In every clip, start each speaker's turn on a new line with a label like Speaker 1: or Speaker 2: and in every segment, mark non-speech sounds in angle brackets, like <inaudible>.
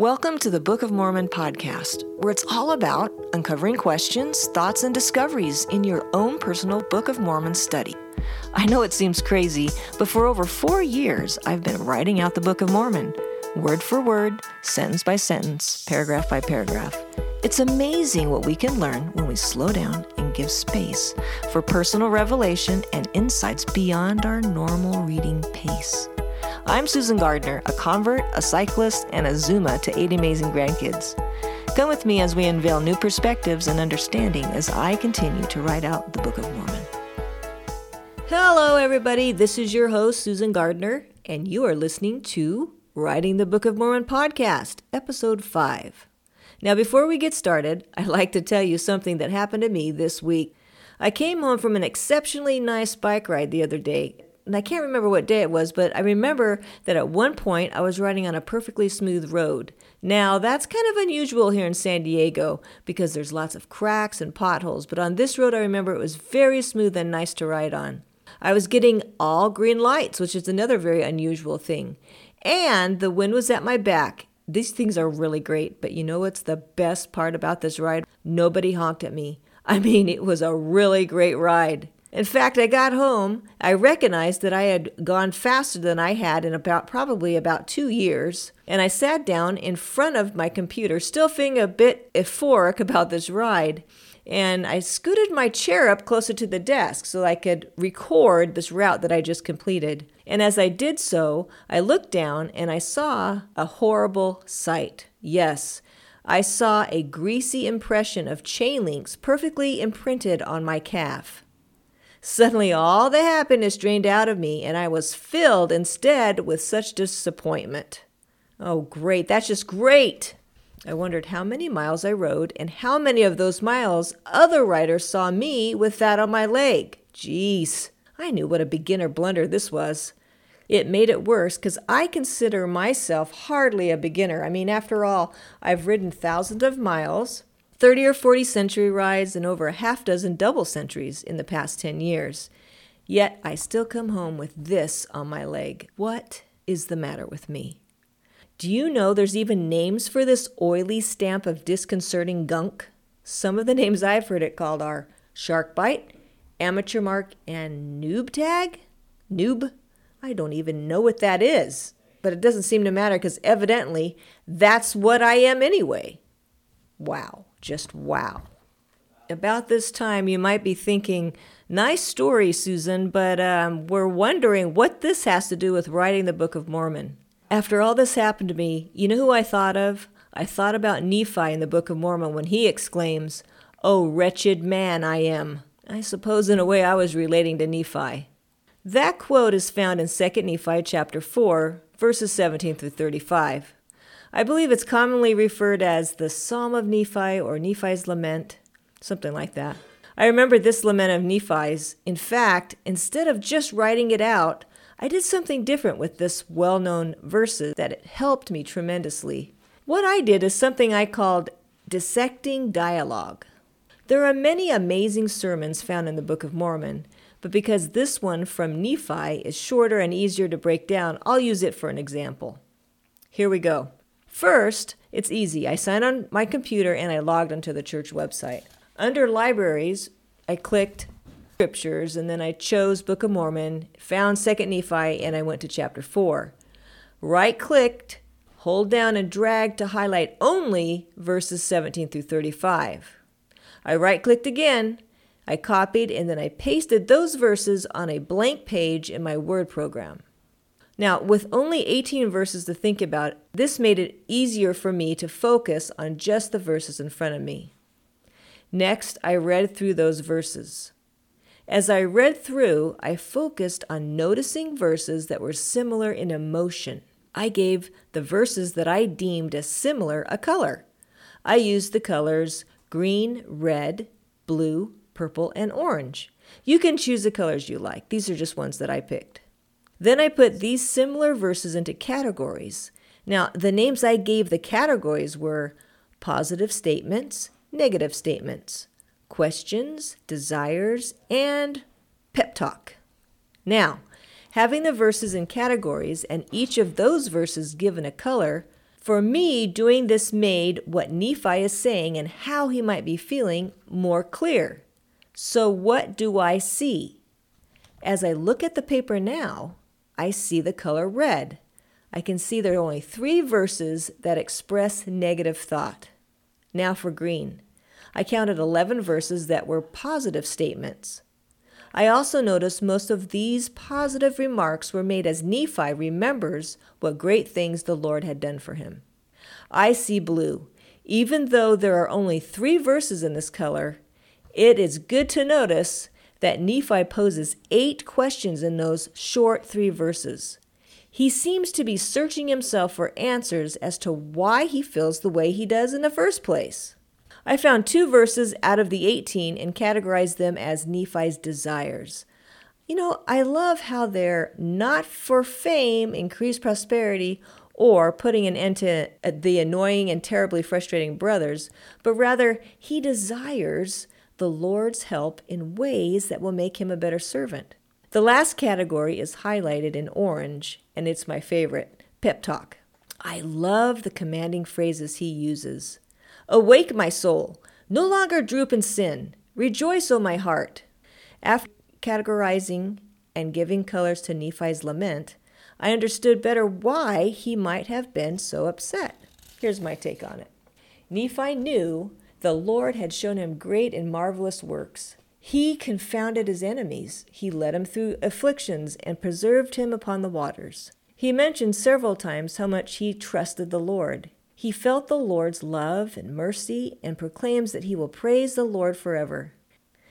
Speaker 1: Welcome to the Book of Mormon podcast, where it's all about uncovering questions, thoughts, and discoveries in your own personal Book of Mormon study. I know it seems crazy, but for over four years, I've been writing out the Book of Mormon, word for word, sentence by sentence, paragraph by paragraph. It's amazing what we can learn when we slow down and give space for personal revelation and insights beyond our normal reading pace. I'm Susan Gardner, a convert, a cyclist, and a Zuma to eight amazing grandkids. Come with me as we unveil new perspectives and understanding as I continue to write out the Book of Mormon. Hello, everybody. This is your host, Susan Gardner, and you are listening to Writing the Book of Mormon podcast, episode 5. Now, before we get started, I'd like to tell you something that happened to me this week. I came home from an exceptionally nice bike ride the other day and I can't remember what day it was, but I remember that at one point I was riding on a perfectly smooth road. Now, that's kind of unusual here in San Diego because there's lots of cracks and potholes, but on this road I remember it was very smooth and nice to ride on. I was getting all green lights, which is another very unusual thing. And the wind was at my back. These things are really great, but you know what's the best part about this ride? Nobody honked at me. I mean, it was a really great ride. In fact, I got home, I recognized that I had gone faster than I had in about probably about two years, and I sat down in front of my computer, still feeling a bit euphoric <laughs> about this ride. And I scooted my chair up closer to the desk so I could record this route that I just completed. And as I did so, I looked down and I saw a horrible sight. Yes, I saw a greasy impression of chain links perfectly imprinted on my calf. Suddenly, all the happiness drained out of me, and I was filled instead with such disappointment. Oh, great! That's just great! I wondered how many miles I rode and how many of those miles other riders saw me with that on my leg. Jeez, I knew what a beginner blunder this was. It made it worse because I consider myself hardly a beginner. I mean, after all, I've ridden thousands of miles, 30 or 40 century rides, and over a half dozen double centuries in the past 10 years. Yet I still come home with this on my leg. What is the matter with me? Do you know there's even names for this oily stamp of disconcerting gunk? Some of the names I've heard it called are shark bite, amateur mark, and noob tag? Noob? I don't even know what that is. But it doesn't seem to matter because evidently that's what I am anyway. Wow just wow. About this time, you might be thinking, nice story, Susan, but um, we're wondering what this has to do with writing the Book of Mormon. After all this happened to me, you know who I thought of? I thought about Nephi in the Book of Mormon when he exclaims, Oh, wretched man I am. I suppose in a way I was relating to Nephi. That quote is found in 2 Nephi chapter 4, verses 17 through 35. I believe it's commonly referred as the Psalm of Nephi or Nephi's Lament, something like that. I remember this lament of Nephi's. In fact, instead of just writing it out, I did something different with this well known verses that it helped me tremendously. What I did is something I called dissecting dialogue. There are many amazing sermons found in the Book of Mormon, but because this one from Nephi is shorter and easier to break down, I'll use it for an example. Here we go. First, it's easy. I signed on my computer and I logged onto the church website. Under libraries, I clicked scriptures and then I chose Book of Mormon, found 2nd Nephi, and I went to chapter 4. Right clicked, hold down and drag to highlight only verses 17 through 35. I right clicked again, I copied, and then I pasted those verses on a blank page in my Word program. Now, with only 18 verses to think about, this made it easier for me to focus on just the verses in front of me. Next, I read through those verses. As I read through, I focused on noticing verses that were similar in emotion. I gave the verses that I deemed as similar a color. I used the colors green, red, blue, purple, and orange. You can choose the colors you like. These are just ones that I picked. Then I put these similar verses into categories. Now, the names I gave the categories were positive statements, negative statements, questions, desires, and pep talk. Now, having the verses in categories and each of those verses given a color, For me, doing this made what Nephi is saying and how he might be feeling more clear. So, what do I see? As I look at the paper now, I see the color red. I can see there are only three verses that express negative thought. Now for green. I counted 11 verses that were positive statements. I also noticed most of these positive remarks were made as Nephi remembers what great things the Lord had done for him. I see blue. Even though there are only three verses in this color, it is good to notice that Nephi poses eight questions in those short three verses. He seems to be searching himself for answers as to why he feels the way he does in the first place. I found two verses out of the 18 and categorized them as Nephi's desires. You know, I love how they're not for fame, increased prosperity, or putting an end to uh, the annoying and terribly frustrating brothers, but rather he desires the Lord's help in ways that will make him a better servant. The last category is highlighted in orange, and it's my favorite pep talk. I love the commanding phrases he uses. Awake, my soul, no longer droop in sin. Rejoice, O my heart. After categorizing and giving colors to Nephi's lament, I understood better why he might have been so upset. Here's my take on it Nephi knew the Lord had shown him great and marvelous works. He confounded his enemies. He led him through afflictions and preserved him upon the waters. He mentioned several times how much he trusted the Lord. He felt the Lord's love and mercy and proclaims that he will praise the Lord forever.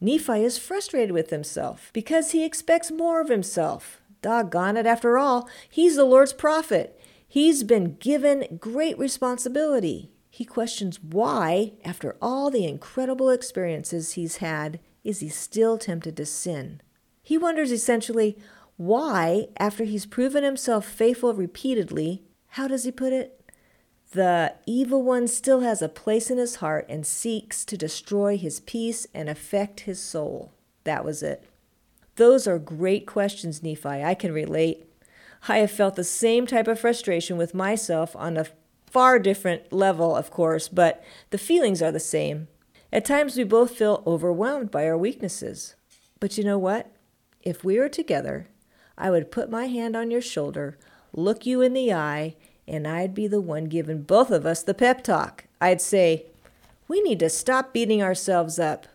Speaker 1: Nephi is frustrated with himself because he expects more of himself. Doggone it, after all, he's the Lord's prophet. He's been given great responsibility. He questions why, after all the incredible experiences he's had, is he still tempted to sin? He wonders essentially why, after he's proven himself faithful repeatedly, how does he put it? The evil one still has a place in his heart and seeks to destroy his peace and affect his soul. That was it. Those are great questions, Nephi. I can relate. I have felt the same type of frustration with myself on a far different level, of course, but the feelings are the same. At times, we both feel overwhelmed by our weaknesses. But you know what? If we were together, I would put my hand on your shoulder, look you in the eye, and I'd be the one giving both of us the pep talk. I'd say, We need to stop beating ourselves up.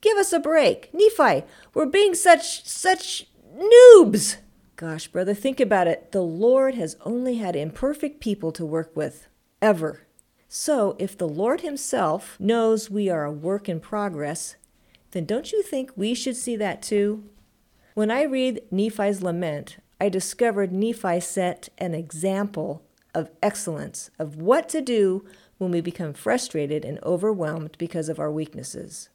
Speaker 1: Give us a break. Nephi, we're being such, such noobs. Gosh, brother, think about it. The Lord has only had imperfect people to work with, ever. So, if the Lord Himself knows we are a work in progress, then don't you think we should see that too? When I read Nephi's lament, I discovered Nephi set an example of excellence of what to do when we become frustrated and overwhelmed because of our weaknesses.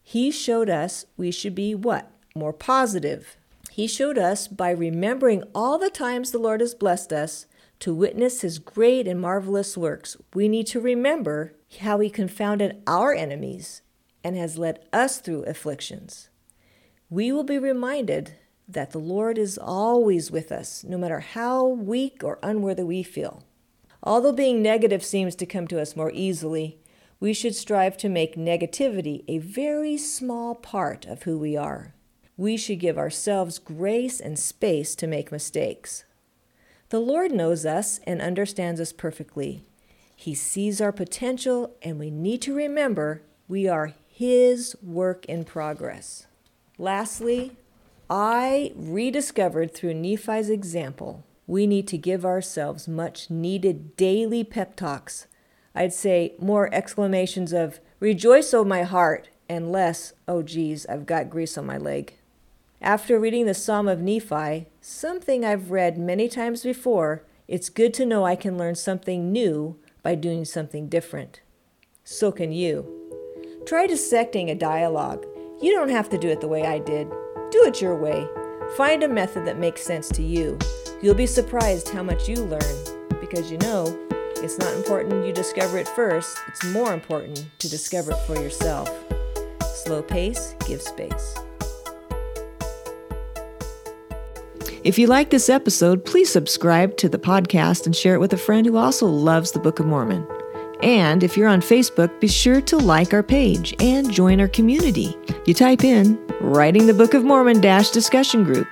Speaker 1: He showed us we should be what? More positive, he showed us by remembering all the times the Lord has blessed us to witness his great and marvelous works. We need to remember how he confounded our enemies and has led us through afflictions. We will be reminded that the Lord is always with us, no matter how weak or unworthy we feel. Although being negative seems to come to us more easily, we should strive to make negativity a very small part of who we are we should give ourselves grace and space to make mistakes. The Lord knows us and understands us perfectly. He sees our potential, and we need to remember we are His work in progress. Lastly, I rediscovered through Nephi's example we need to give ourselves much needed daily pep talks. I'd say more exclamations of, Rejoice, O my heart, and less, Oh geez, I've got grease on my leg. After reading the Psalm of Nephi, something I've read many times before, it's good to know I can learn something new by doing something different. So can you. Try dissecting a dialogue. You don't have to do it the way I did. Do it your way. Find a method that makes sense to you. You'll be surprised how much you learn because you know it's not important you discover it first, it's more important to discover it for yourself. Slow pace, give space. If you like this episode, please subscribe to the podcast and share it with a friend who also loves the Book of Mormon. And if you're on Facebook, be sure to like our page and join our community. You type in Writing the Book of Mormon Dash Discussion Group.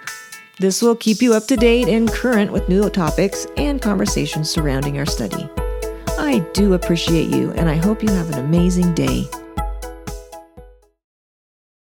Speaker 1: This will keep you up to date and current with new topics and conversations surrounding our study. I do appreciate you, and I hope you have an amazing day.